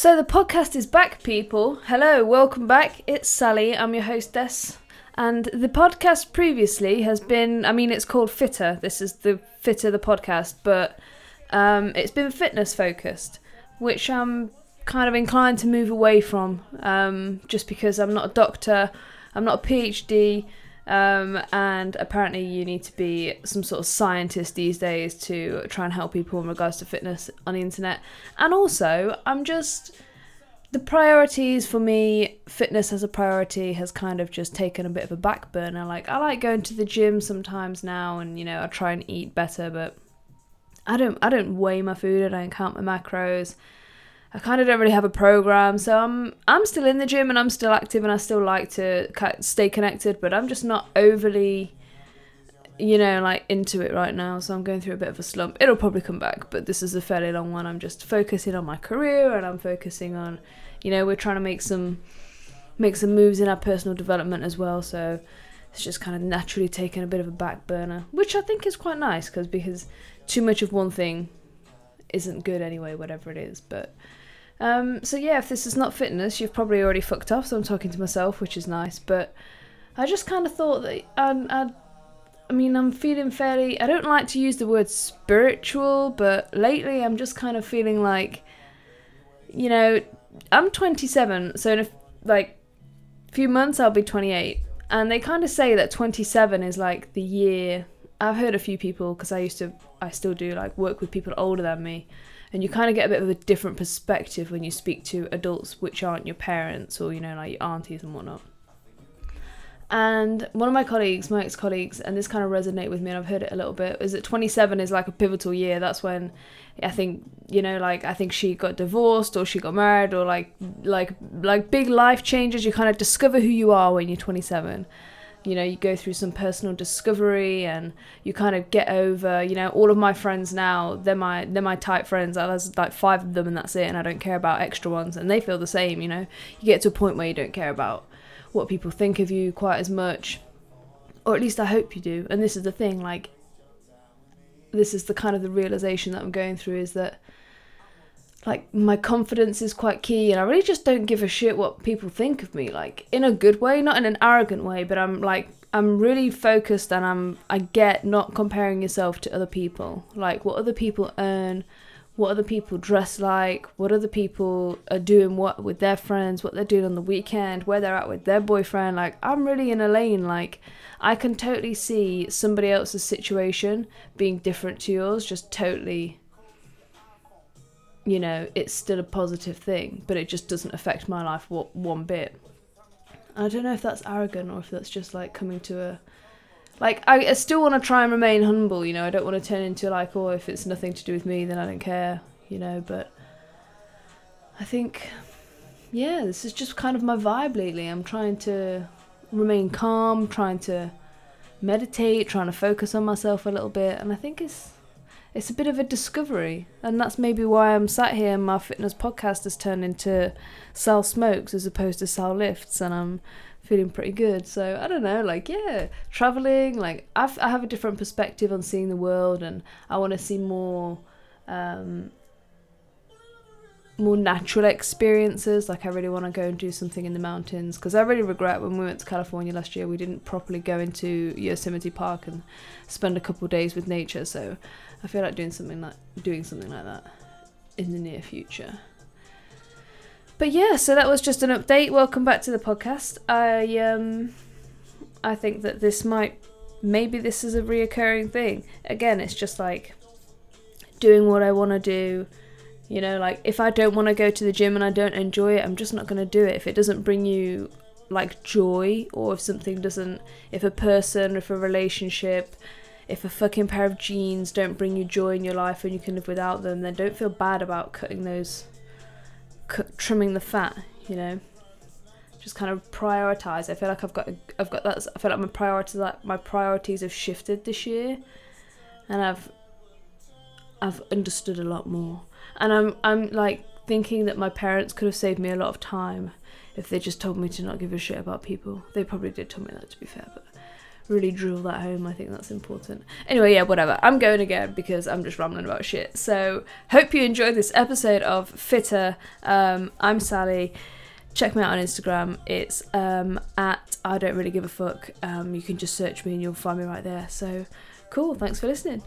So the podcast is back, people. Hello, welcome back. It's Sally. I'm your hostess. And the podcast previously has been, I mean, it's called Fitter. This is the Fitter the podcast, but um, it's been fitness focused, which I'm kind of inclined to move away from um, just because I'm not a doctor, I'm not a PhD, um, and apparently you need to be some sort of scientist these days to try and help people in regards to fitness on the internet. And also, I'm just the priorities for me fitness as a priority has kind of just taken a bit of a back burner like i like going to the gym sometimes now and you know i try and eat better but i don't i don't weigh my food i don't count my macros i kind of don't really have a program so i'm i'm still in the gym and i'm still active and i still like to stay connected but i'm just not overly you know, like into it right now, so I'm going through a bit of a slump. It'll probably come back, but this is a fairly long one. I'm just focusing on my career and I'm focusing on, you know, we're trying to make some make some moves in our personal development as well. So it's just kind of naturally taken a bit of a back burner, which I think is quite nice because because too much of one thing isn't good anyway, whatever it is. But um, so yeah, if this is not fitness, you've probably already fucked off. So I'm talking to myself, which is nice. But I just kind of thought that I'd, I'd I mean, I'm feeling fairly. I don't like to use the word spiritual, but lately I'm just kind of feeling like, you know, I'm 27, so in a like few months I'll be 28, and they kind of say that 27 is like the year. I've heard a few people because I used to, I still do like work with people older than me, and you kind of get a bit of a different perspective when you speak to adults which aren't your parents or you know like your aunties and whatnot. And one of my colleagues, my ex colleagues, and this kind of resonated with me, and I've heard it a little bit, is that 27 is like a pivotal year. That's when I think, you know, like I think she got divorced or she got married or like like like big life changes. You kind of discover who you are when you're 27. You know, you go through some personal discovery and you kind of get over, you know, all of my friends now, they're my they're my tight friends. There's like five of them and that's it, and I don't care about extra ones, and they feel the same. You know, you get to a point where you don't care about what people think of you quite as much. Or at least I hope you do. And this is the thing, like this is the kind of the realization that I'm going through is that like my confidence is quite key and I really just don't give a shit what people think of me like in a good way not in an arrogant way but I'm like I'm really focused and I'm I get not comparing yourself to other people like what other people earn what other people dress like, what other people are doing what with their friends, what they're doing on the weekend, where they're at with their boyfriend. Like, I'm really in a lane. Like, I can totally see somebody else's situation being different to yours, just totally, you know, it's still a positive thing, but it just doesn't affect my life one bit. I don't know if that's arrogant or if that's just like coming to a like I, I still want to try and remain humble you know? I don't want to turn into like oh if it's nothing to do with me then i don't care you know? But i think yeah this is just kind of my vibe lately. I'm trying to remain calm trying to meditate trying to focus on myself a little bit and i think it's it's a bit of a discovery and that's maybe why i'm sat here and my fitness podcast has turned into sell smokes as opposed to sell lifts and i'm feeling pretty good. So I don't know, like yeah, traveling. Like I've, I have a different perspective on seeing the world, and I want to see more, um, more natural experiences. Like I really want to go and do something in the mountains because I really regret when we went to California last year we didn't properly go into Yosemite Park and spend a couple days with nature. So I feel like doing something like doing something like that in the near future. But yeah, so that was just an update. Welcome back to the podcast. I um I think that this might maybe this is a reoccurring thing. Again, it's just like doing what I want to do. You know, like if I don't want to go to the gym and I don't enjoy it, I'm just not going to do it. If it doesn't bring you like joy or if something doesn't if a person, if a relationship, if a fucking pair of jeans don't bring you joy in your life and you can live without them, then don't feel bad about cutting those trimming the fat, you know. Just kind of prioritize. I feel like I've got I've got that. I feel like my priorities like my priorities have shifted this year, and I've I've understood a lot more. And I'm I'm like thinking that my parents could have saved me a lot of time if they just told me to not give a shit about people. They probably did tell me that to be fair, but really drill that home. I think that's important. Anyway, yeah, whatever. I'm going again because I'm just rambling about shit. So, hope you enjoyed this episode of Fitter. Um, I'm Sally. Check me out on Instagram. It's um, at I don't really give a fuck. Um, you can just search me and you'll find me right there. So, cool. Thanks for listening.